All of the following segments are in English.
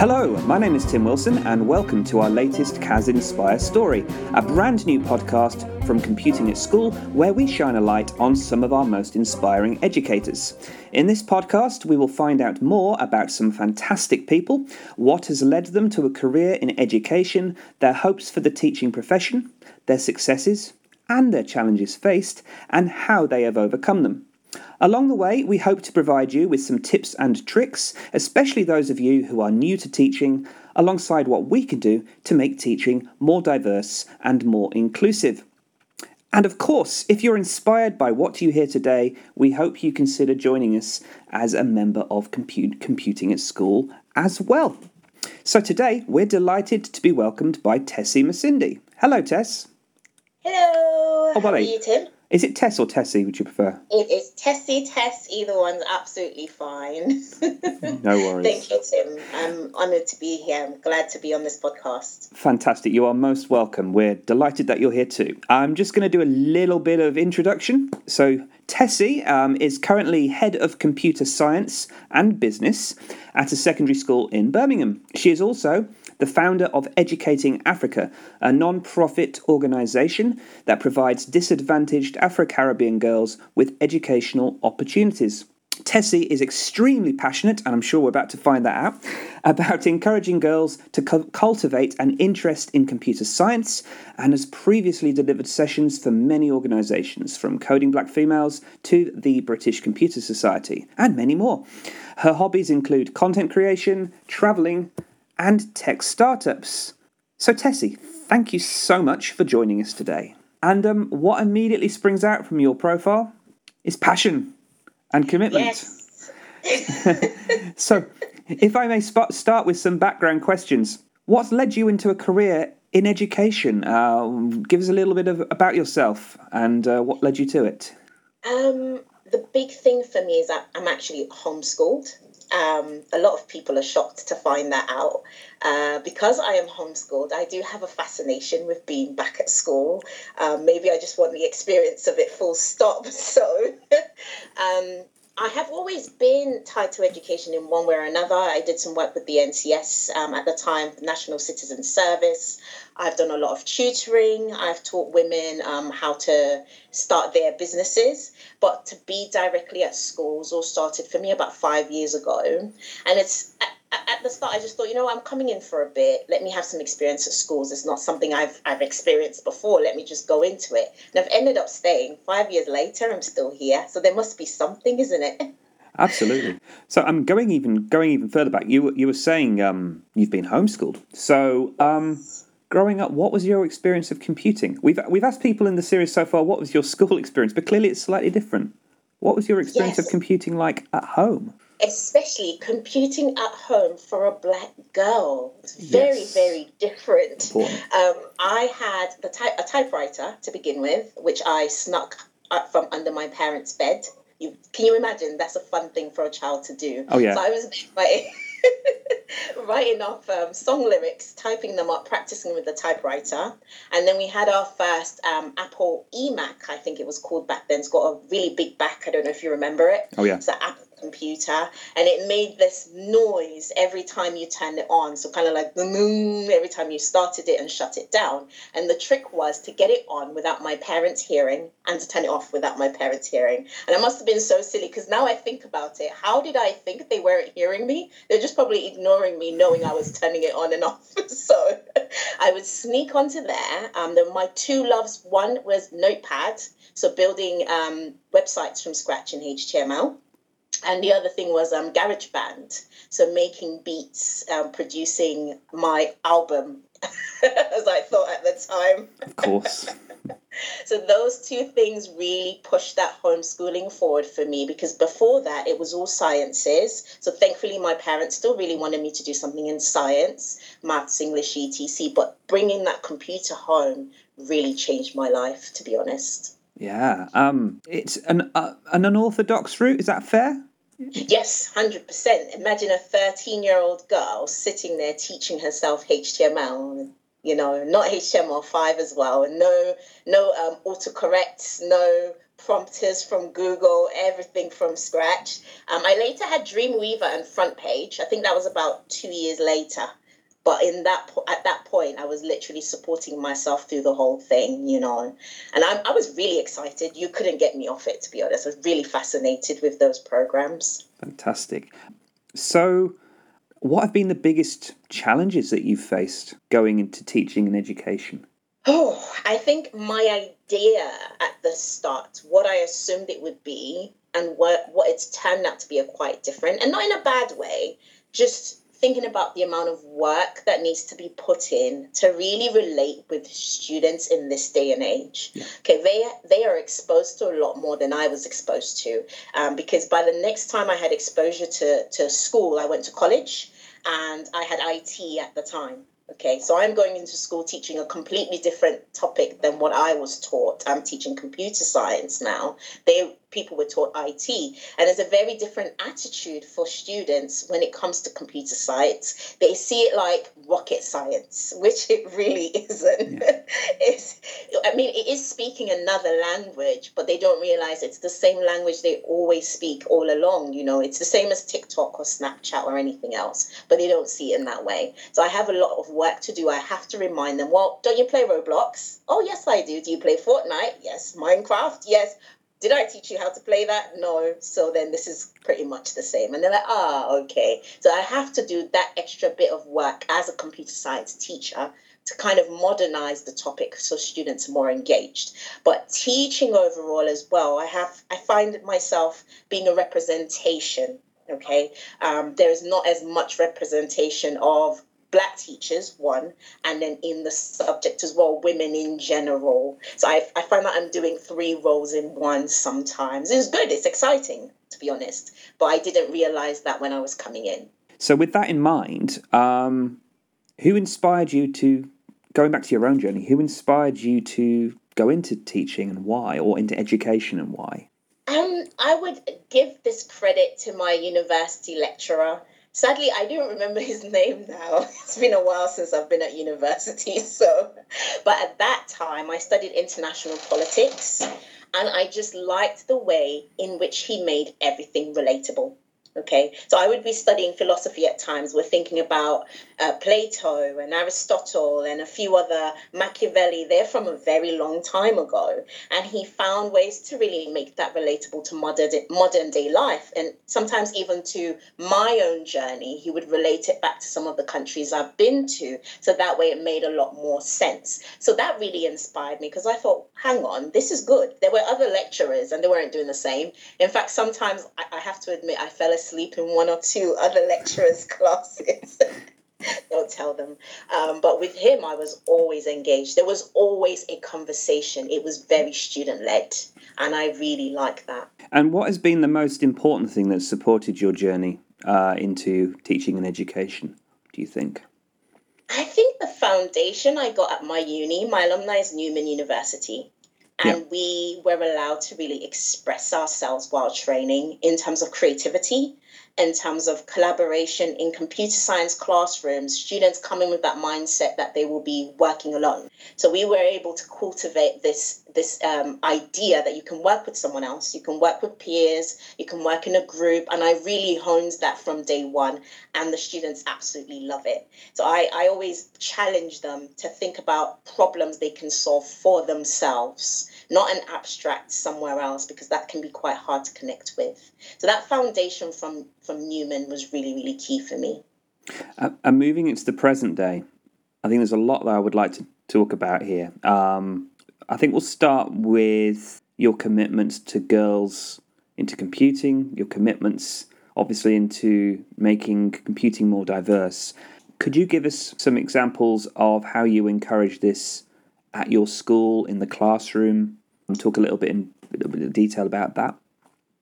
Hello, my name is Tim Wilson, and welcome to our latest CAS Inspire story, a brand new podcast from Computing at School where we shine a light on some of our most inspiring educators. In this podcast, we will find out more about some fantastic people, what has led them to a career in education, their hopes for the teaching profession, their successes, and their challenges faced, and how they have overcome them. Along the way, we hope to provide you with some tips and tricks, especially those of you who are new to teaching, alongside what we can do to make teaching more diverse and more inclusive. And of course, if you're inspired by what you hear today, we hope you consider joining us as a member of Compute, Computing at School as well. So today, we're delighted to be welcomed by Tessy Mosindi. Hello, Tess. Hello. Oh, How are buddy. you, Tim? Is it Tess or Tessy, would you prefer? It is Tessy, Tess. Either one's absolutely fine. No worries. Thank you, Tim. I'm honoured to be here. I'm glad to be on this podcast. Fantastic. You are most welcome. We're delighted that you're here too. I'm just going to do a little bit of introduction. So, Tessy um, is currently head of computer science and business at a secondary school in Birmingham. She is also the founder of Educating Africa, a non profit organisation that provides disadvantaged Afro Caribbean girls with educational opportunities. Tessy is extremely passionate, and I'm sure we're about to find that out, about encouraging girls to cu- cultivate an interest in computer science and has previously delivered sessions for many organisations, from Coding Black Females to the British Computer Society, and many more. Her hobbies include content creation, travelling, and tech startups. So, Tessy, thank you so much for joining us today. And um, what immediately springs out from your profile is passion and commitment. Yes. So, if I may sp- start with some background questions, what's led you into a career in education? Uh, give us a little bit of about yourself and uh, what led you to it. Um, the big thing for me is that I'm actually homeschooled. Um, a lot of people are shocked to find that out. Uh, because I am homeschooled, I do have a fascination with being back at school. Um, maybe I just want the experience of it full stop. So um, I have always been tied to education in one way or another. I did some work with the NCS um, at the time, National Citizen Service. I've done a lot of tutoring. I've taught women um, how to start their businesses. But to be directly at schools all started for me about five years ago. And it's at, the start, I just thought, you know, I'm coming in for a bit. Let me have some experience at schools. It's not something I've I've experienced before. Let me just go into it. And I've ended up staying. Five years later, I'm still here. So there must be something, isn't it? Absolutely. So I'm going even going even further back. You were- you were saying um, you've been homeschooled. So um, growing up, what was your experience of computing? We've we've asked people in the series so far what was your school experience, but clearly it's slightly different. What was your experience of computing like at home? Especially computing at home for a black girl. It's very, Yes. very different. Um, I had the type, a typewriter to begin with, which I snuck up from under my parents' bed. You, can you imagine? That's a fun thing for a child to do. Oh, yeah. So I was writing, writing off um, song lyrics, typing them up, practicing with the typewriter, and then we had our first um, Apple eMac, I think it was called back then. It's got a really big back. I don't know if you remember it. Oh yeah. It's an Apple computer, and it made this noise every time you turned it on. So kind of like every time you started it and shut it down. And the trick was to get it on without my parents hearing, and to turn it off without my parents hearing. And I must have been so silly because now I think about it. How did I think they weren't hearing me? They're just probably ignoring me, knowing I was turning it on and off. so I would sneak onto there. Um, then my two loves. One was Notepad, so building um, websites from scratch in HTML and the other thing was um, GarageBand, so making beats, um, producing my album, as I thought at the time. Of course. So those two things really pushed that homeschooling forward for me because before that it was all sciences. So thankfully my parents still really wanted me to do something in science, maths, English, etc. But bringing that computer home really changed my life, to be honest. Yeah. Um, it's an uh, an unorthodox route. Is that fair? Yes, 100%. Imagine a 13 year old girl sitting there teaching herself HTML, you know, not HTML5 as well, and no, no um, autocorrects, no prompters from Google, everything from scratch. Um, I later had Dreamweaver and Front Page. I think that was about two years later. But in that po- at that point, I was literally supporting myself through the whole thing, you know. And I, I was really excited. You couldn't get me off it, to be honest. I was really fascinated with those programs. Fantastic. So, what have been the biggest challenges that you've faced going into teaching and education? Oh, I think my idea at the start, what I assumed it would be, and what what it's turned out to be, are quite different, and not in a bad way. Just thinking about the amount of work that needs to be put in to really relate with students in this day and age. Yeah. Okay, they they are exposed to a lot more than I was exposed to, um, because by the next time I had exposure to to school, I went to college, and I had IT at the time. Okay, so I'm going into school teaching a completely different topic than what I was taught. I'm teaching computer science now. They people were taught IT. And there's a very different attitude for students when it comes to computer science. They see it like rocket science, which it really isn't. Yeah. it's, I mean, it is speaking another language, but they don't realize it's the same language they always speak all along. You know, it's the same as TikTok or Snapchat or anything else, but they don't see it in that way. So I have a lot of work to do. I have to remind them, well, don't you play Roblox? Oh, yes, I do. Do you play Fortnite? Yes. Minecraft? Yes did I teach you how to play that? No. So then this is pretty much the same. And they're like, ah, okay. So I have to do that extra bit of work as a computer science teacher to kind of modernize the topic so students are more engaged. But teaching overall as well, I have I find myself being a representation. Okay, um, there is not as much representation of black teachers, one, and then in the subject as well, women in general. So I, I find that I'm doing three roles in one sometimes. It's good, it's exciting, to be honest. But I didn't realize that when I was coming in. So, with that in mind, um, who inspired you to, going back to your own journey, who inspired you to go into teaching and why, or into education and why? Um, I would give this credit to my university lecturer. Sadly, I don't remember his name now. It's been a while since I've been at university. So, but at that time, I studied international politics, and I just liked the way in which he made everything relatable. Okay, so I would be studying philosophy at times. We're thinking about uh, Plato and Aristotle and a few other Machiavelli. They're from a very long time ago, and he found ways to really make that relatable to modern modern day life, and sometimes even to my own journey. He would relate it back to some of the countries I've been to, so that way it made a lot more sense. So that really inspired me because I thought, hang on, this is good. There were other lecturers, and they weren't doing the same. In fact, sometimes I, I have to admit I fell asleep in one or two other lecturers' classes. Don't tell them. Um, but with him, I was always engaged. There was always a conversation. It was very student led, and I really like that. And what has been the most important thing that supported your journey uh, into teaching and education? Do you think? I think the foundation I got at my uni, my alumni is Newman University and yeah. we were allowed to really express ourselves while training in terms of creativity in terms of collaboration in computer science classrooms, students coming with that mindset that they will be working alone. So we were able to cultivate this this um, idea that you can work with someone else, you can work with peers, you can work in a group, and I really honed that from day one, and the students absolutely love it. So I, I always challenge them to think about problems they can solve for themselves, not an abstract somewhere else, because that can be quite hard to connect with. So that foundation from from Newman was really really key for me. Uh, and moving into the present day, I think there's a lot that I would like to talk about here. Um, I think we'll start with your commitments to girls into computing, your commitments obviously into making computing more diverse. Could you give us some examples of how you encourage this at your school, in the classroom, talk a little bit in a little bit of detail about that?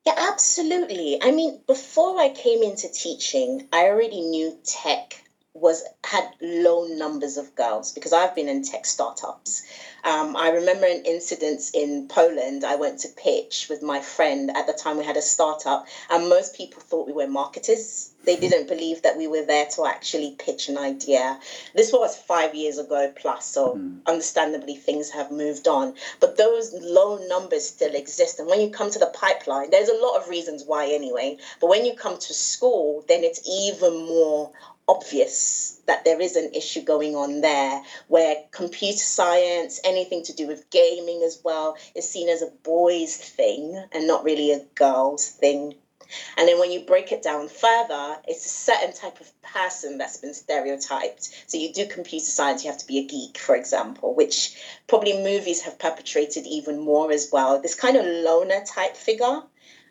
Yeah, absolutely. I mean, before I came into teaching, I already knew tech was had low numbers of girls because I've been in tech startups. Um, I remember an incident in Poland. I went to pitch with my friend at the time. We had a startup, and most people thought we were marketers. They didn't believe that we were there to actually pitch an idea. This was five years ago plus, so mm. understandably things have moved on. But those low numbers still exist. And when you come to the pipeline, there's a lot of reasons why anyway. But when you come to school, then it's even more obvious that there is an issue going on there where computer science, anything to do with gaming as well, is seen as a boys' thing and not really a girl's thing. And then when you break it down further, it's a certain type of person that's been stereotyped. So you do computer science, you have to be a geek, for example, which probably movies have perpetrated even more as well. This kind of loner type figure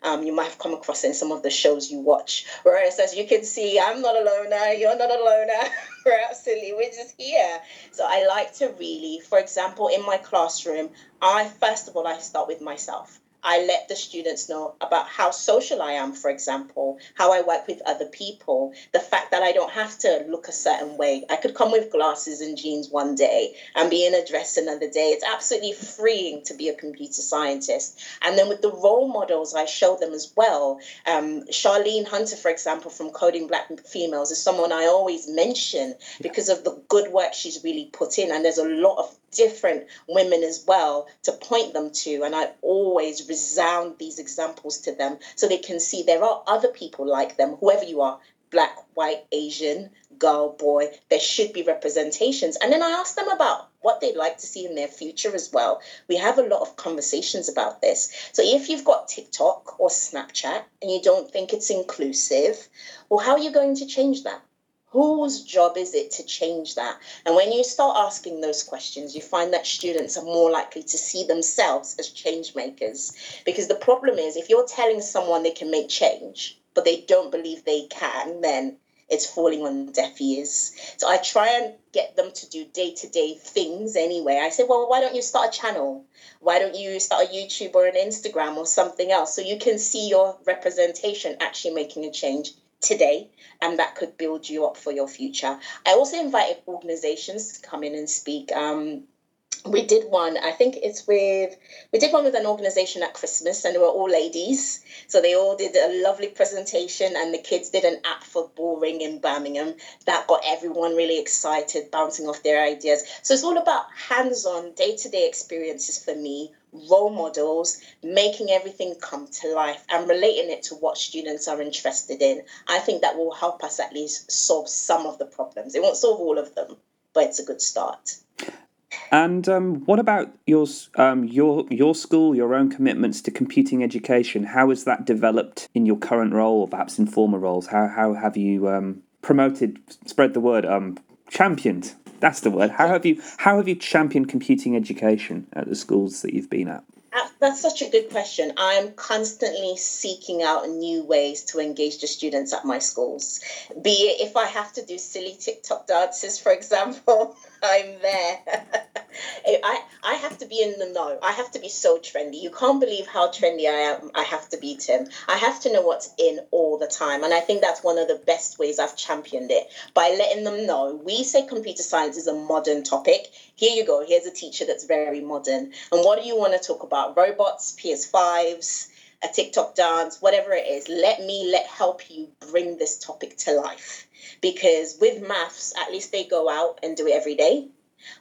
um, you might have come across in some of the shows you watch, where it says, You can see I'm not a loner, you're not a loner. we're absolutely, we're just here. So I like to really, for example, in my classroom, I first of all, I start with myself. I let the students know about how social I am, for example, how I work with other people, the fact that I don't have to look a certain way. I could come with glasses and jeans one day and be in a dress another day. It's absolutely freeing to be a computer scientist. And then with the role models, I show them as well. Um, Charlene Hunter, for example, from Coding Black Females, is someone I always mention because of the good work she's really put in. And there's a lot of different women as well to point them to. And I always resound these examples to them so they can see there are other people like them, whoever you are black, white, Asian, girl, boy, there should be representations. And then I ask them about what they'd like to see in their future as well. We have a lot of conversations about this. So if you've got TikTok or Snapchat and you don't think it's inclusive, well, how are you going to change that? Whose job is it to change that? And when you start asking those questions, you find that students are more likely to see themselves as change makers. Because the problem is, if you're telling someone they can make change, but they don't believe they can, then it's falling on deaf ears. So I try and get them to do day to day things anyway. I say, well, why don't you start a channel? Why don't you start a YouTube or an Instagram or something else so you can see your representation actually making a change today and that could build you up for your future. I also invited organizations to come in and speak. Um, we did one i think it's with we did one with an organization at christmas and they were all ladies so they all did a lovely presentation and the kids did an app for Bullring in birmingham that got everyone really excited bouncing off their ideas so it's all about hands-on day-to-day experiences for me role models making everything come to life and relating it to what students are interested in i think that will help us at least solve some of the problems it won't solve all of them but it's a good start and um, what about your um, your your school, your own commitments to computing education? How has that developed in your current role, or perhaps in former roles? How how have you um, promoted, spread the word, um, championed? That's the word. How have you how have you championed computing education at the schools that you've been at? Uh, that's such a good question. I'm constantly seeking out new ways to engage the students at my schools. Be it if I have to do silly TikTok dances, for example, I'm there. I, I have to be in the know. I have to be so trendy. You can't believe how trendy I am. I have to be Tim. I have to know what's in all the time. And I think that's one of the best ways I've championed it by letting them know. We say computer science is a modern topic. Here you go. Here's a teacher that's very modern. And what do you want to talk about? Robots, PS5s, a TikTok dance, whatever it is. Let me let help you bring this topic to life because with maths, at least they go out and do it every day.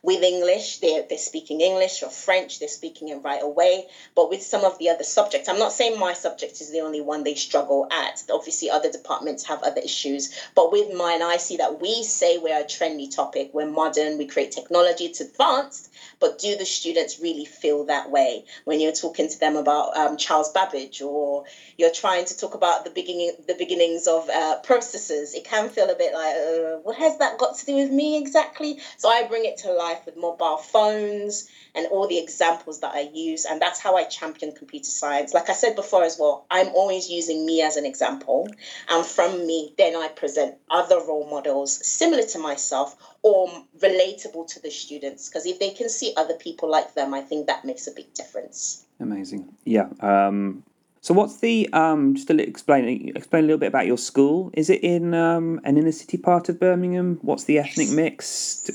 With English, they're, they're speaking English or French, they're speaking it right away. But with some of the other subjects, I'm not saying my subject is the only one they struggle at. Obviously, other departments have other issues. But with mine, I see that we say we're a trendy topic, we're modern, we create technology, it's advanced. But do the students really feel that way when you're talking to them about um, Charles Babbage or you're trying to talk about the beginning, the beginnings of uh, processors? It can feel a bit like, uh, what has that got to do with me exactly? So I bring it to life with mobile phones and all the examples that I use. And that's how I champion computer science. Like I said before as well, I'm always using me as an example. And from me, then I present other role models similar to myself or relatable to the students. Because if they can see other people like them, I think that makes a big difference. Amazing. Yeah. Um, So what's the um just to explain explain a little bit about your school? Is it in um an inner city part of Birmingham? What's the ethnic mix?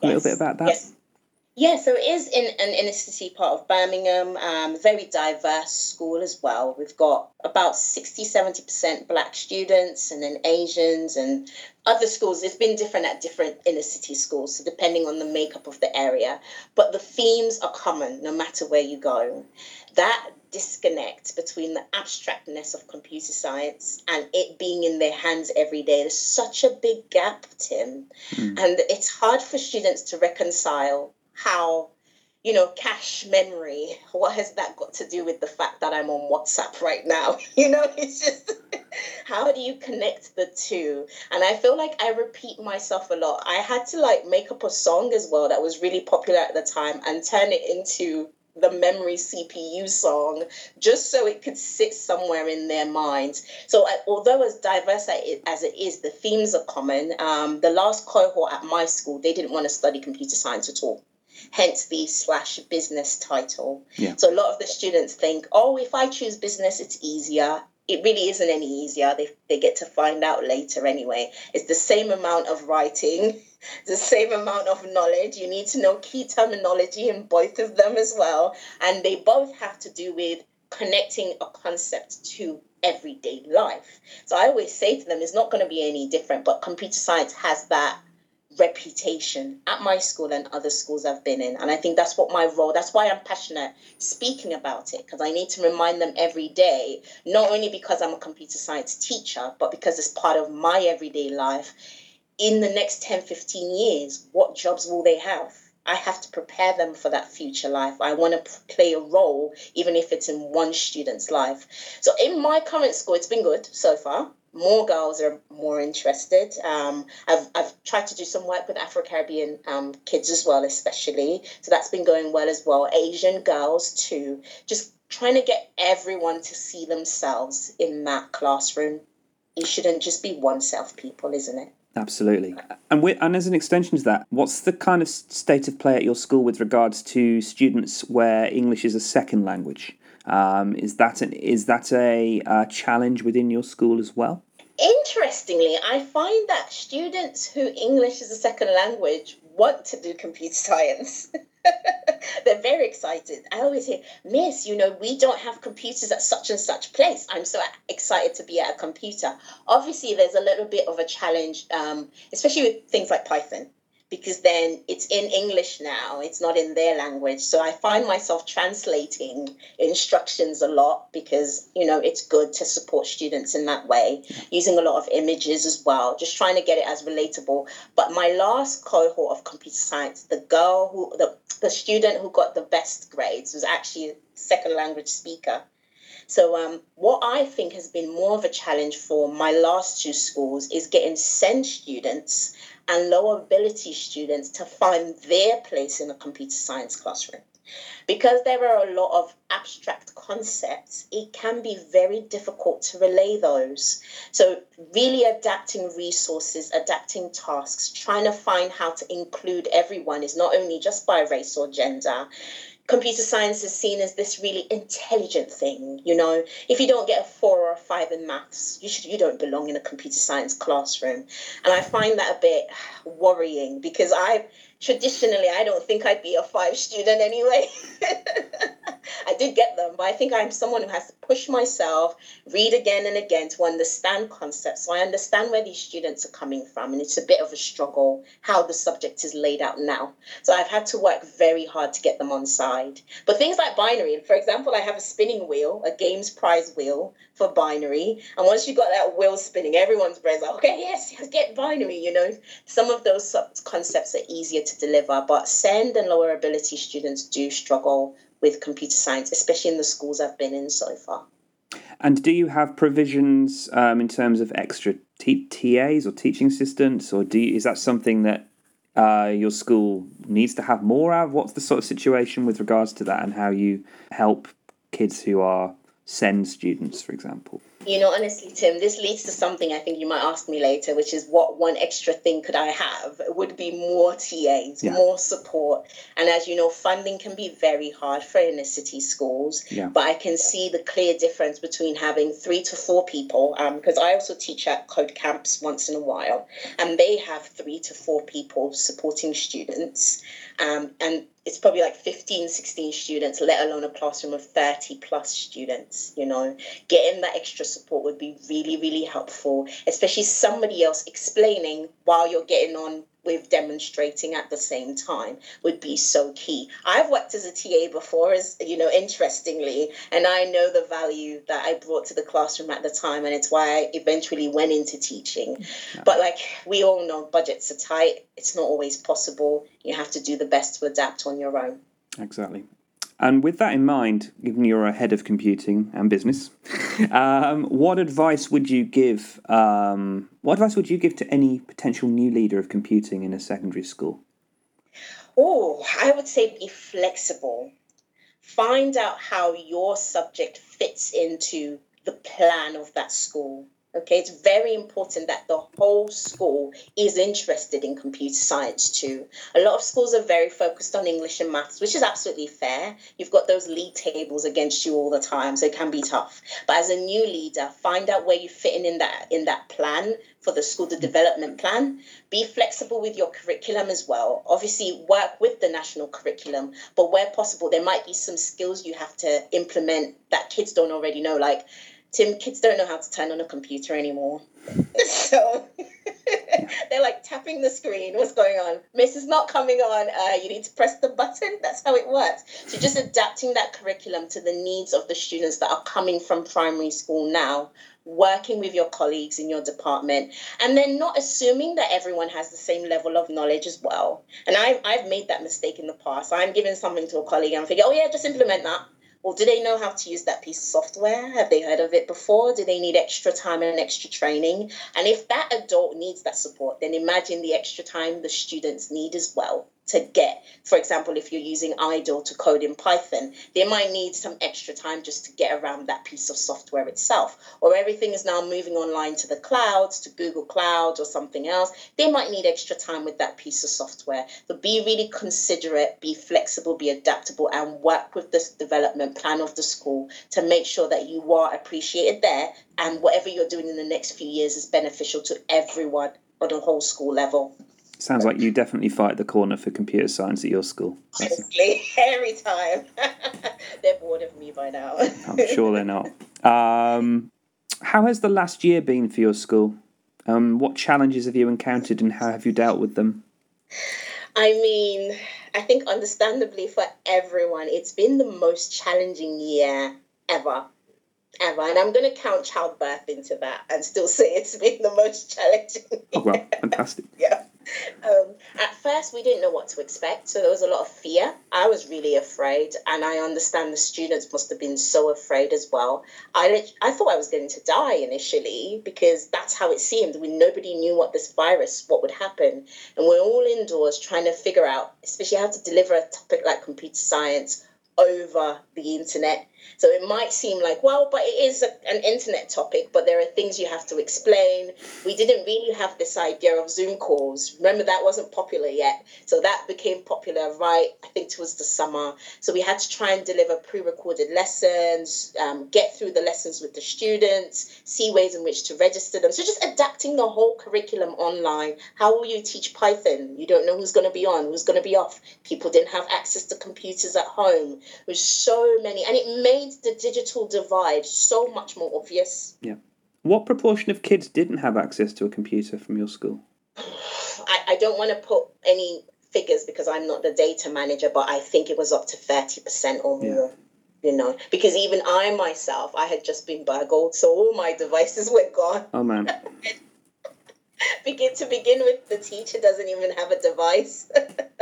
Talk a little bit about that. Yes. Yeah, so it is in an inner city part of Birmingham, um, very diverse school as well. We've got about 60, 70% black students and then Asians and other schools. It's been different at different inner city schools, so depending on the makeup of the area. But the themes are common no matter where you go. That disconnect between the abstractness of computer science and it being in their hands every day. There's such a big gap, Tim. And it's hard for students to reconcile how you know cache memory what has that got to do with the fact that i'm on whatsapp right now you know it's just how do you connect the two and i feel like i repeat myself a lot i had to like make up a song as well that was really popular at the time and turn it into the memory CPU song just so it could sit somewhere in their minds. So, uh, although as diverse as it is, the themes are common. Um, the last cohort at my school, they didn't want to study computer science at all. Hence the slash business title. Yeah. So, a lot of the students think, oh, if I choose business, it's easier. It really isn't any easier. They, they get to find out later anyway. It's the same amount of writing the same amount of knowledge. You need to know key terminology in both of them as well. And they both have to do with connecting a concept to everyday life. So I always say to them, it's not going to be any different, but computer science has that reputation at my school and other schools I've been in. And I think that's what my role, that's why I'm passionate speaking about it, because I need to remind them every day, not only because I'm a computer science teacher, but because it's part of my everyday life in the next 10, 15 years, what jobs will they have? I have to prepare them for that future life. I want to play a role, even if it's in one student's life. So, in my current school, it's been good so far. More girls are more interested. Um, I've, I've tried to do some work with Afro Caribbean um, kids as well, especially. So, that's been going well as well. Asian girls, too. Just trying to get everyone to see themselves in that classroom. It shouldn't just be oneself, people, isn't it? Absolutely. And we, and as an extension to that, what's the kind of state of play at your school with regards to students where English is a second language? Um, is that an, is that a uh, challenge within your school as well? Interestingly, I find that students who English is a second language want to do computer science. They're very excited. I always hear, Miss, you know, we don't have computers at such and such place. I'm so excited to be at a computer. Obviously, there's a little bit of a challenge, um, especially with things like Python because then it's in English now, it's not in their language. So I find myself translating instructions a lot because, you know, it's good to support students in that way, using a lot of images as well, just trying to get it as relatable. But my last cohort of computer science, the girl who, the, the student who got the best grades was actually a second language speaker. So, um, what I think has been more of a challenge for my last two schools is getting SEND students and lower ability students to find their place in a computer science classroom. Because there are a lot of abstract concepts, it can be very difficult to relay those. So, really adapting resources, adapting tasks, trying to find how to include everyone is not only just by race or gender, computer science is seen as this really intelligent thing you know? If you don't get a four or a five in maths you should you don't belong in a computer science classroom. And i find that a bit worrying because i traditionally i don't think i'd be a five student anyway. I did get them but i think i'm someone who has to push myself read again and again to understand concepts. So i understand where these students are coming from and it's a bit of a struggle how the subject is laid out now. So i've had to work very hard to get them on side. But things like binary for example i have a spinning wheel a games prize wheel for binary and once you've got that wheel spinning everyone's brain's like okay yes, yes get binary you know? Some of those concepts are easier to deliver but send and lower ability students do struggle with computer science especially in the schools i've been in so far and do you have provisions um, in terms of extra t- tas or teaching assistants or do you, is that something that uh, your school needs to have more of what's the sort of situation with regards to that and how you help kids who are send students, for example? You know, honestly, Tim, this leads to something I think you might ask me later, which is what one extra thing could I have? It would be more TAs, yeah. more support. And as you know, funding can be very hard for inner city schools. Yeah. But I can see the clear difference between having three to four people, because um, I also teach at code camps once in a while, and they have three to four people supporting students. Um, and it's probably like 15 16 students let alone a classroom of 30 plus students you know getting that extra support would be really really helpful especially somebody else explaining while you're getting on with demonstrating at the same time would be so key. I've worked as a TA before, as you know, interestingly, and I know the value that I brought to the classroom at the time, and it's why I eventually went into teaching. Yeah. But like we all know, budgets are tight. It's not always possible. You have to do the best to adapt on your own. Exactly. And with that in mind, given you're a head of computing and business, um, what advice would you give? Um, what advice would you give to any potential new leader of computing in a secondary school? Oh, I would say be flexible. Find out how your subject fits into the plan of that school. Okay, it's very important that the whole school is interested in computer science too. A lot of schools are very focused on English and maths, which is absolutely fair. You've got those lead tables against you all the time, so it can be tough. But as a new leader, find out where you fit in in that in that plan for the school, the development plan. Be flexible with your curriculum as well. Obviously, work with the national curriculum, but where possible, there might be some skills you have to implement that kids don't already know, like Tim, kids don't know how to turn on a computer anymore. so they're like tapping the screen. What's going on? Miss is not coming on. Uh, you need to press the button. That's how it works. So just adapting that curriculum to the needs of the students that are coming from primary school now, working with your colleagues in your department, and then not assuming that everyone has the same level of knowledge as well. And I've, I've made that mistake in the past. I'm giving something to a colleague and I'm thinking, oh yeah, just implement that or do they know how to use that piece of software? Have they heard of it before? Do they need extra time and extra training? And if that adult needs that support, then imagine the extra time the students need as well to get. For example, if you're using IDLE to code in Python, they might need some extra time just to get around that piece of software itself. Or everything is now moving online to the clouds, to Google Cloud or something else. They might need extra time with that piece of software. So be really considerate, be flexible, be adaptable, and work with the development plan of the school to make sure that you are appreciated there and whatever you're doing in the next few years is beneficial to everyone on a whole school level. Sounds like you definitely fight the corner for computer science at your school. Honestly, every time. they're bored of me by now. I'm sure they're not. Um, how has the last year been for your school? Um, what challenges have you encountered and how have you dealt with them? I mean, I think understandably for everyone, it's been the most challenging year ever. Ever. And I'm going to count childbirth into that and still say it's been the most challenging. Year. Oh, well, fantastic. yeah. Um, at first, we didn't know what to expect, so there was a lot of fear. I was really afraid, and I understand the students must have been so afraid as well. I, I thought I was going to die initially because that's how it seemed. We nobody knew what this virus, what would happen, and we're all indoors trying to figure out, especially how to deliver a topic like computer science over the internet so it might seem like, well, but it is a, an internet topic, but there are things you have to explain. We didn't really have this idea of Zoom calls. Remember, that wasn't popular yet. So that became popular right, I think, towards the summer. So we had to try and deliver pre recorded lessons, um, get through the lessons with the students, see ways in which to register them. So just adapting the whole curriculum online. How will you teach Python? You don't know who's going to be on, who's going to be off. People didn't have access to computers at home. There's so many, and it made the digital divide so much more obvious. Yeah. What proportion of kids didn't have access to a computer from your school? I, I don't want to put any figures because I'm not the data manager, but I think it was up to 30% or more. Yeah you know because even i myself i had just been burgled so all my devices were gone oh man begin to begin with the teacher doesn't even have a device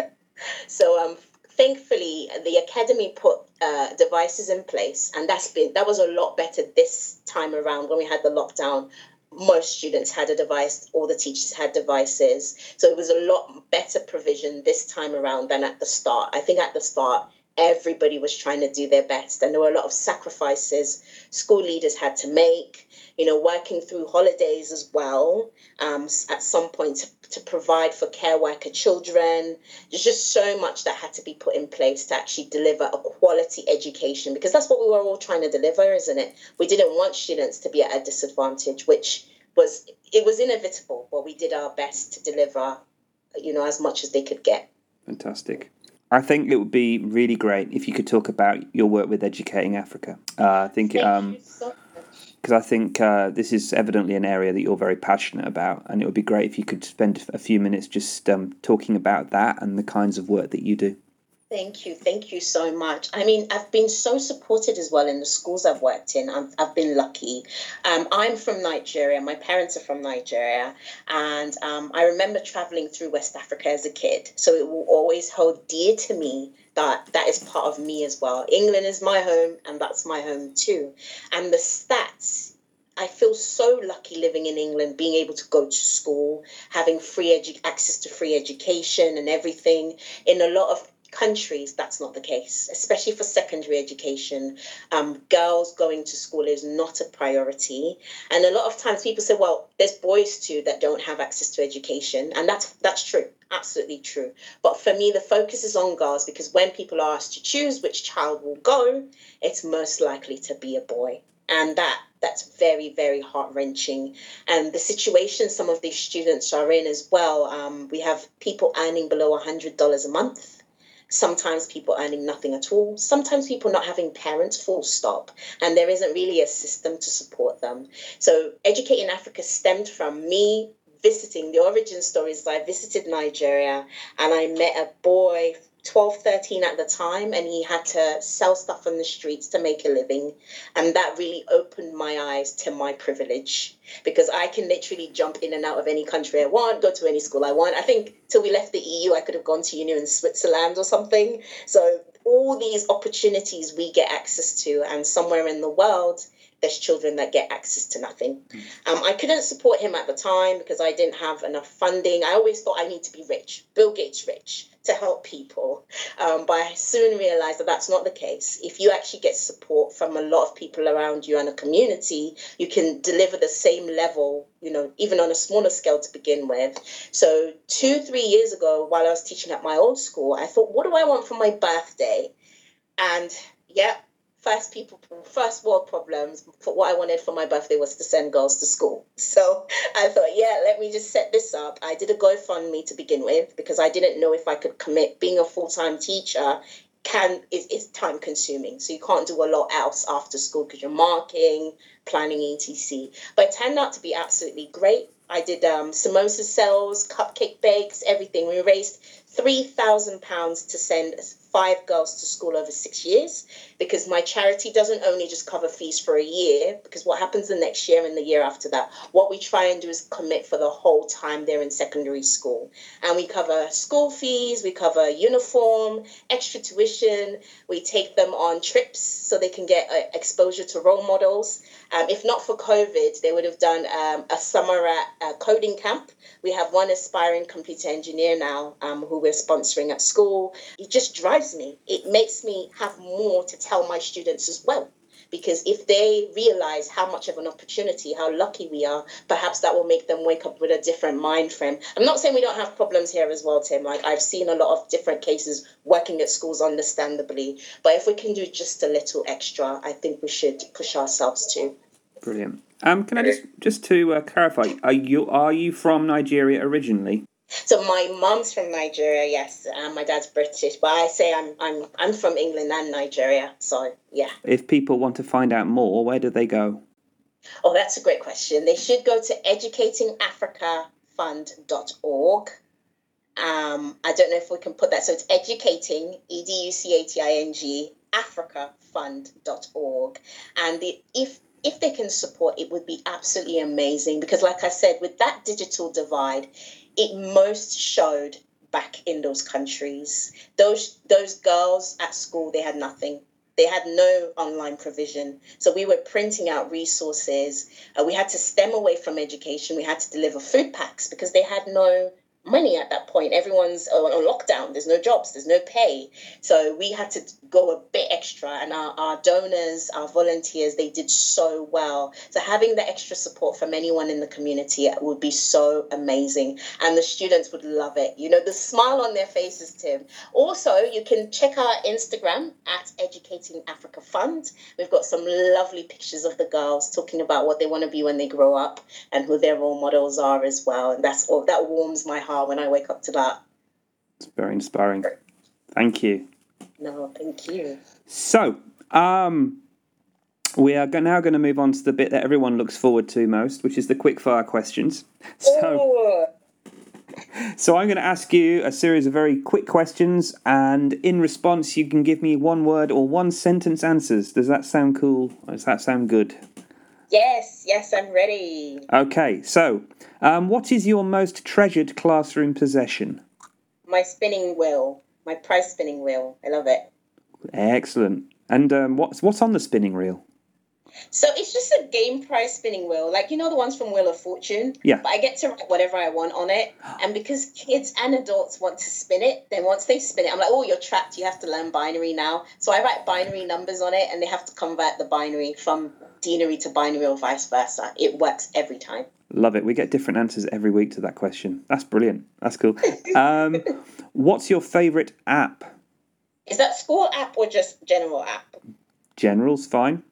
so um thankfully the academy put uh, devices in place and that's been that was a lot better this time around when we had the lockdown. Most students had a device all the teachers had devices. So it was a lot better provision this time around than at the start. I think at the start everybody was trying to do their best. And there were a lot of sacrifices school leaders had to make, you know, working through holidays as well, um, at some point to, provide for care worker children. There's just so much that had to be put in place to actually deliver a quality education because that's what we were all trying to deliver, isn't it? We didn't want students to be at a disadvantage, which was it was inevitable, but we did our best to deliver, you know, as much as they could get. Fantastic. I think it would be really great if you could talk about your work with Educating Africa. Uh, I think um, because I think uh, this is evidently an area that you're very passionate about, and it would be great if you could spend a few minutes just um, talking about that and the kinds of work that you do. Thank you. Thank you so much. I mean, I've been so supported as well in the schools I've worked in. I've, I've been lucky. Um, I'm from Nigeria. My parents are from Nigeria. And um, I remember traveling through West Africa as a kid. So it will always hold dear to me that that is part of me as well. England is my home, and that's my home too. And the stats I feel so lucky living in England, being able to go to school, having free edu- access to free education and everything. In a lot of countries, that's not the case, especially for secondary education. Um, girls going to school is not a priority, and a lot of times people say, "Well, there's boys too that don't have access to education," and that's that's true, absolutely true. But for me, the focus is on girls because when people are asked to choose which child will go, it's most likely to be a boy, and that that's very very heart wrenching and the situation some of these students are in as well um, we have people earning below $100 a month sometimes people earning nothing at all, sometimes people not having parents, full stop, and there isn't really a system to support them. So, Educating Africa stemmed from me visiting the origin stories. I visited Nigeria and I met a boy 12, 13 at the time, and he had to sell stuff on the streets to make a living. And that really opened my eyes to my privilege because I can literally jump in and out of any country I want, go to any school I want. I think till we left the EU, I could have gone to uni in Switzerland or something. So, all these opportunities we get access to, and somewhere in the world, there's children that get access to nothing. Mm. Um, I couldn't support him at the time because I didn't have enough funding. I always thought I need to be rich, Bill Gates rich, to help people. Um, but I soon realized that that's not the case. If you actually get support from a lot of people around you and a community, you can deliver the same level, you know, even on a smaller scale to begin with. So, two, three years ago, while I was teaching at my old school, I thought, what do I want for my birthday? And yeah, first people first world problems what i wanted for my birthday was to send girls to school. So i thought yeah let me just set this up. I did a gofundme to begin with because i didn't know if i could commit. Being a full-time teacher can is, is time consuming. So you can't do a lot else after school because you're marking planning etc but it turned out to be absolutely great. I did um, samosa sales cupcake bakes everything. We raised £3000 to send five girls to school over six years because my charity doesn't only just cover fees for a year because what happens the next year and the year after that what we try and do is commit for the whole time they're in secondary school. And we cover school fees we cover uniform extra tuition we take them on trips so they can get uh, exposure to role models um, if not for covid they would have done um, a summer at a coding camp we have one aspiring computer engineer now um, who we're sponsoring at school it just drives me. It makes me have more to tell my students as well. Because if they realize how much of an opportunity, how lucky we are, perhaps that will make them wake up with a different mind frame. I'm not saying we don't have problems here as well, Tim. Like I've seen a lot of different cases working at schools, understandably. But if we can do just a little extra, I think we should push ourselves to. Brilliant. Um, can I just just to uh, clarify? Are you are you from Nigeria originally? So my mom's from Nigeria, yes, and my dad's British, but I say I'm I'm I'm from England and Nigeria, so yeah. If people want to find out more, where do they go? Oh, that's a great question. They should go to educatingafricafund.org. Um, I don't know if we can put that. So it's educating, E D U C A T I N G, africafund.org. And the, if if they can support, it would be absolutely amazing because, like I said, with that digital divide, it most showed back in those countries. Those those girls at school, they had nothing. They had no online provision. So we were printing out resources. Uh, we had to stem away from education. We had to deliver food packs because they had no money at that point. Everyone's on, lockdown. There's no jobs. There's no pay. So we had to go a bit extra. And our, our donors, our volunteers, they did so well. So having the extra support from anyone in the community would be so amazing. And the students would love it. You know, the smile on their faces, Tim. Also, you can check our Instagram at Educating Africa Fund. We've got some lovely pictures of the girls talking about what they want to be when they grow up and who their role models are as well. And that's all that warms my heart when I wake up to that. It's very inspiring. Thank you. No, thank you. So, um, we are now going to move on to the bit that everyone looks forward to most, which is the quickfire questions. So, Ooh. so I'm going to ask you a series of very quick questions, and in response, you can give me one word or one sentence answers. Does that sound cool? Does that sound good? Yes, yes, I'm ready. Okay, so um, what is your most treasured classroom possession? My spinning wheel, my prize spinning wheel. I love it. Excellent. And um, what's what's on the spinning reel? So it's just a game prize spinning wheel, like you know the ones from Wheel of Fortune. Yeah. But I get to write whatever I want on it, and because kids and adults want to spin it, then once they spin it, I'm like, oh, you're trapped. You have to learn binary now. So I write binary numbers on it, and they have to convert the binary from denary to binary or vice versa. It works every time. Love it. We get different answers every week to that question. That's brilliant. That's cool. Um, what's your favourite app? Is that school app or just general app? General's fine.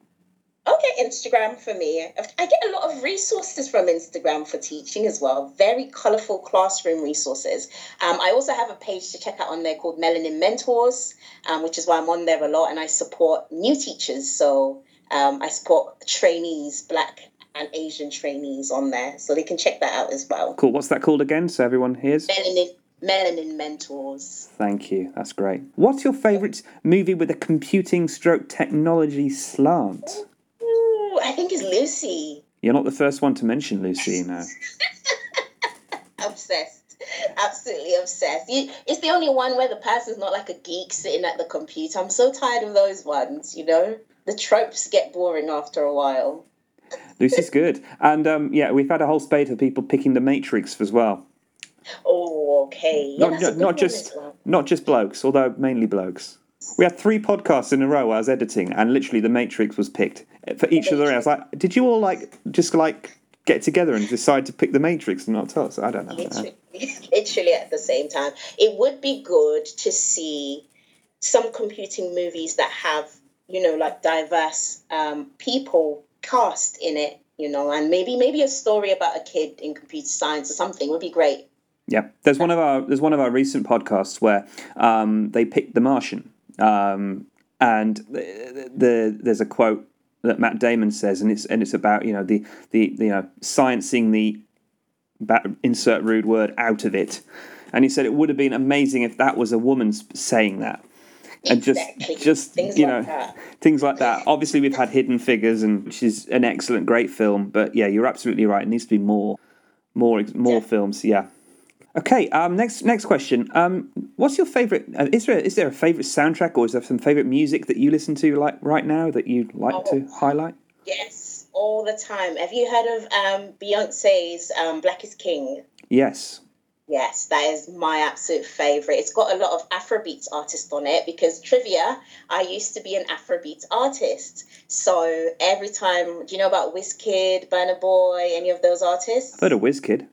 Okay, Instagram for me. I get a lot of resources from Instagram for teaching as well. Very colorful classroom resources. Um, I also have a page to check out on there called Melanin Mentors, um, which is why I'm on there a lot and I support new teachers. So um, I support trainees, black and Asian trainees on there. So they can check that out as well. Cool. What's that called again so everyone hears? Melanin, Melanin Mentors. Thank you. That's great. What's your favourite movie with a computing stroke technology slant? I think it's Lucy. You're not the first one to mention Lucy, no. obsessed absolutely obsessed you, it's the only one where the person's not like a geek sitting at the computer i'm so tired of those ones you know the tropes get boring after a while Lucy's good. And um, yeah, we've had a whole spate of people picking the Matrix as well. oh okay yeah, Not, that's a ju- good not just well. not just blokes, although mainly blokes. We had three podcasts in a row I was editing, and literally the Matrix was picked for each of the. I was like, did you all like just like get together and decide to pick the Matrix and not us? I don't know. literally, literally at the same time it would be good to see some computing movies that have you know like diverse um, people cast in it you know and maybe maybe a story about a kid in computer science or something would be great Yeah, there's one of our there's one of our recent podcasts where um, they picked The Martian, um, and the, the there's a quote that Matt Damon says, and it's and it's about you know the the, the you know sciencing the insert rude word out of it, and he said it would have been amazing if that was a woman saying that, and Exactly. just just Things you like know that. things like that. Obviously, we've had Hidden Figures, and which is an excellent, great film. But yeah, you're absolutely right. It needs to be more, more, more Yeah. films. Yeah. Okay. Um. Next. Next question. Um. What's your favorite? Uh, is there is there a favorite soundtrack, or is there some favorite music that you listen to like right now that you'd like to highlight? Yes, all the time. Have you heard of um, Beyonce's um, Black is King? Yes. Yes, that is my absolute favorite. It's got a lot of Afrobeats artists on it because trivia, I used to be an Afrobeats artist. So every time, do you know about Wizkid, Burna Boy, any of those artists? I've heard of Wizkid.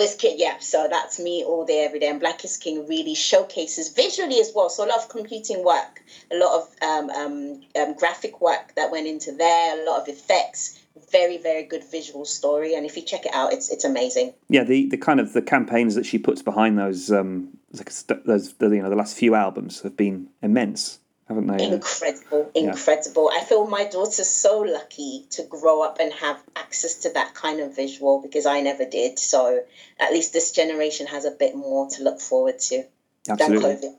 Wizkid, yeah. So that's me all day, every day. And Black is King really showcases visually as well. So a lot of computing work, a lot of um, um, um, graphic work that went into there, a lot of effects. Very, very good visual story. And if you check it out, it's it's amazing. Yeah. The the kind of the campaigns that she puts behind those um st- those you know the last few albums have been immense, haven't they? Incredible, incredible. I feel my daughter's so lucky to grow up and have access to that kind of visual because I never did. So at least this generation has a bit more to look forward to Absolutely.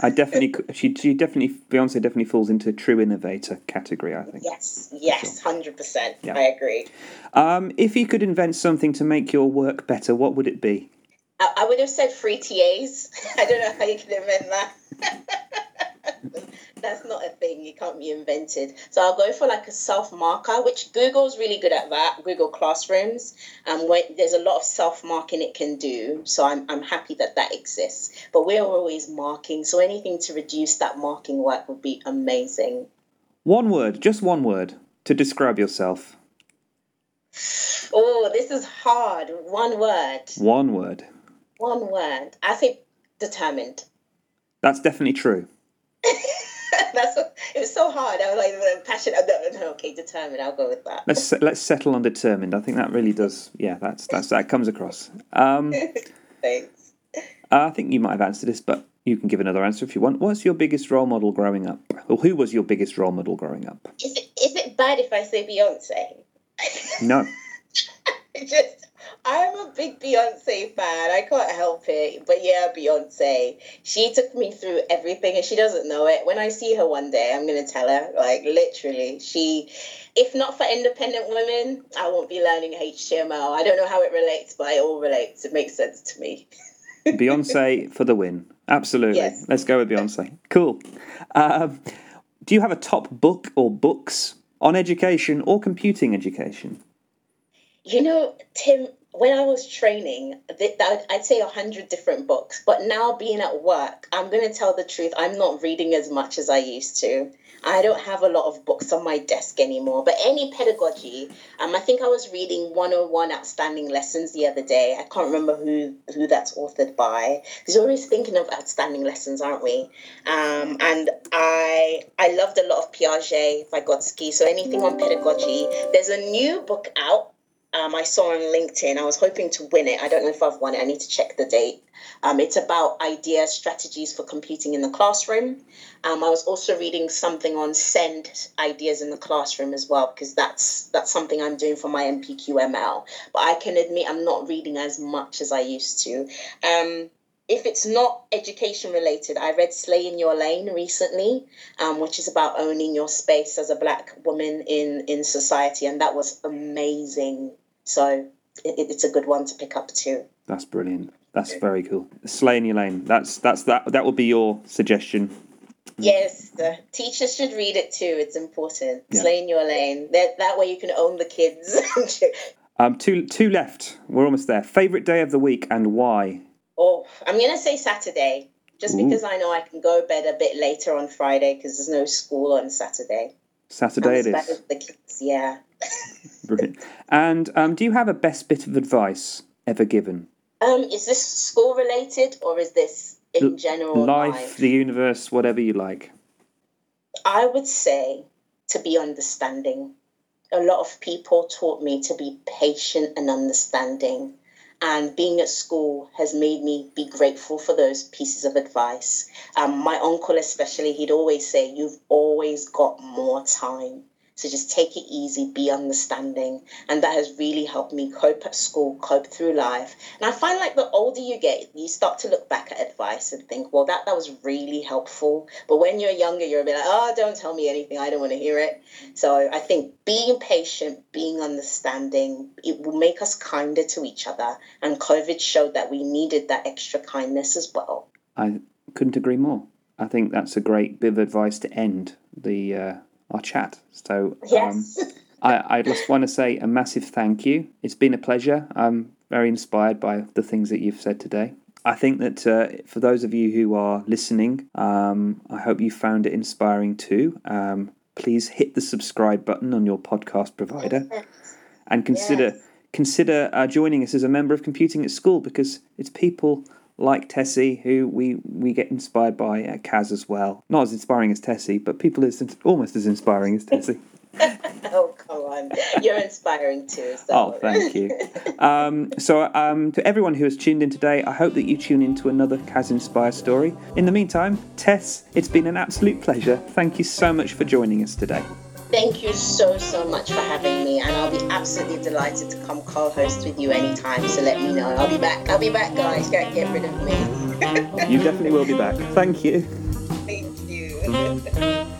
I definitely, she, she definitely, Beyonce definitely falls into true innovator category. I think. yes, yes, hundred percent. Yeah. I agree. Um, if you could invent something to make your work better, what would it be? I, I would have said free TAs. I don't know how you can invent that. that's not a thing. It can't be invented. So I'll go for like a self marker, which Google's really good at that. Google Classrooms, um, where there's a lot of self marking it can do. So I'm I'm happy that that exists. But we're always marking, so anything to reduce that marking work would be amazing. One word, just one word to describe yourself. Oh, this is hard. One word. One word. One word. I say determined. That's definitely true. That's what, it was so hard. I was like I'm passionate. No, okay, determined. I'll go with that. Let's let's settle on determined. I think that really does. Yeah, that's that's that comes across. Um, Thanks. I think you might have answered this, but you can give another answer if you want. What's your biggest role model growing up? Or who was your biggest role model growing up? Is it is it bad if I say Beyonce? No. Just I'm a big Beyonce fan. I can't help it. But yeah, Beyonce. She took me through everything and she doesn't know it. When I see her one day, I'm gonna tell her. Like literally. She if not for independent women, I won't be learning HTML. I don't know how it relates, but it all relates. It makes sense to me. Beyonce for the win. Absolutely. Yes. Let's go with Beyonce. Cool. Um, do you have a top book or books on education or computing education? You know, Tim, when I was training, I'd say a hundred different books. But now being at work, I'm going to tell the truth. I'm not reading as much as I used to. I don't have a lot of books on my desk anymore. But any pedagogy, um, I think I was reading 101 Outstanding Lessons the other day. I can't remember who who that's authored by. Because we're always thinking of outstanding lessons, aren't we? Um, and I I loved a lot of Piaget, Vygotsky. So anything on pedagogy. There's a new book out um, I saw on LinkedIn. I was hoping to win it. I don't know if I've won it. I need to check the date. Um, it's about ideas, strategies for computing in the classroom. Um, I was also reading something on send ideas in the classroom as well because that's that's something I'm doing for my NPQML. But I can admit I'm not reading as much as I used to. Um, if it's not education related, I read Slay in Your Lane recently, um, which is about owning your space as a black woman in in society, and that was amazing. So it, it's a good one to pick up too. That's brilliant. That's very cool. Slay in your lane. That's that's that. That would be your suggestion. Yes, the teachers should read it too. It's important. Yeah. Slay in your lane. That that way you can own the kids. Um, two two left. We're almost there. Favorite day of the week and why? oh, I'm gonna say Saturday, just Ooh. because I know I can go bed a bit later on Friday because there's no school on Saturday. Saturday it I'm as bad is. the kids. Yeah. Brilliant. And um, do you have a best bit of advice ever given? Um, is this school related or is this in general Life, life? the universe, whatever you like. I would say to be understanding. A lot of people taught me to be patient and understanding. And being at school has made me be grateful for those pieces of advice. Um, my uncle, especially, he'd always say, You've always got more time. So just take it easy, be understanding. And that has really helped me cope at school, cope through life. And I find like the older you get, you start to look back at advice and think, well, that, that was really helpful. But when you're younger, you're a bit like, oh, don't tell me anything. I don't want to hear it. So I think being patient, being understanding, it will make us kinder to each other. And COVID showed that we needed that extra kindness as well. I couldn't agree more. I think that's a great bit of advice to end the uh, our chat. So um, Yes. I, I just want to say a massive thank you. It's been a pleasure. I'm very inspired by the things that you've said today. I think that uh, for those of you who are listening, um, I hope you found it inspiring too. Um, please hit the subscribe button on your podcast provider and consider Yes. consider uh, joining us as a member of Computing at School because it's people like Tessy who we, we get inspired by at CAS as well. Not as inspiring as Tessy, but people is almost as inspiring as Tessy. oh, come on. You're inspiring too. So. Oh, thank you. Um, so, um, to everyone who has tuned in today, I hope that you tune in to another CAS Inspire story. In the meantime, Tess, it's been an absolute pleasure. Thank you so much for joining us today. Thank you so, so much for having me. And I'll be absolutely delighted to come co host with you anytime. So let me know. I'll be back. I'll be back, guys. Can't get rid of me. You definitely will be back. Thank you. Thank you.